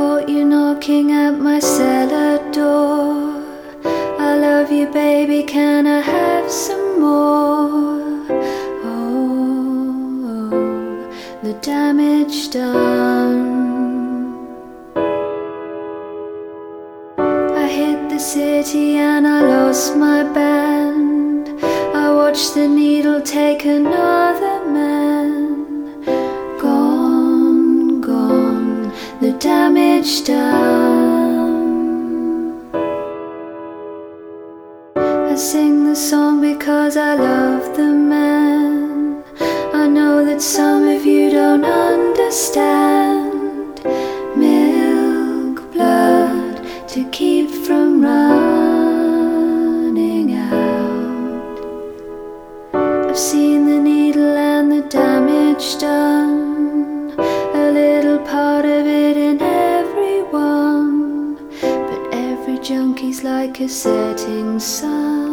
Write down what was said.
caught you knocking at my cellar door. I love you, baby, can I have some more? Oh, the damage done. I hit the city and I lost my band. I watched the needle take another man. Gone, the damage done. I sing the song because I love the man. I know that some of you don't understand. Milk, blood to keep from running out. I've seen the needle and the damage done. Junkie's like a setting sun.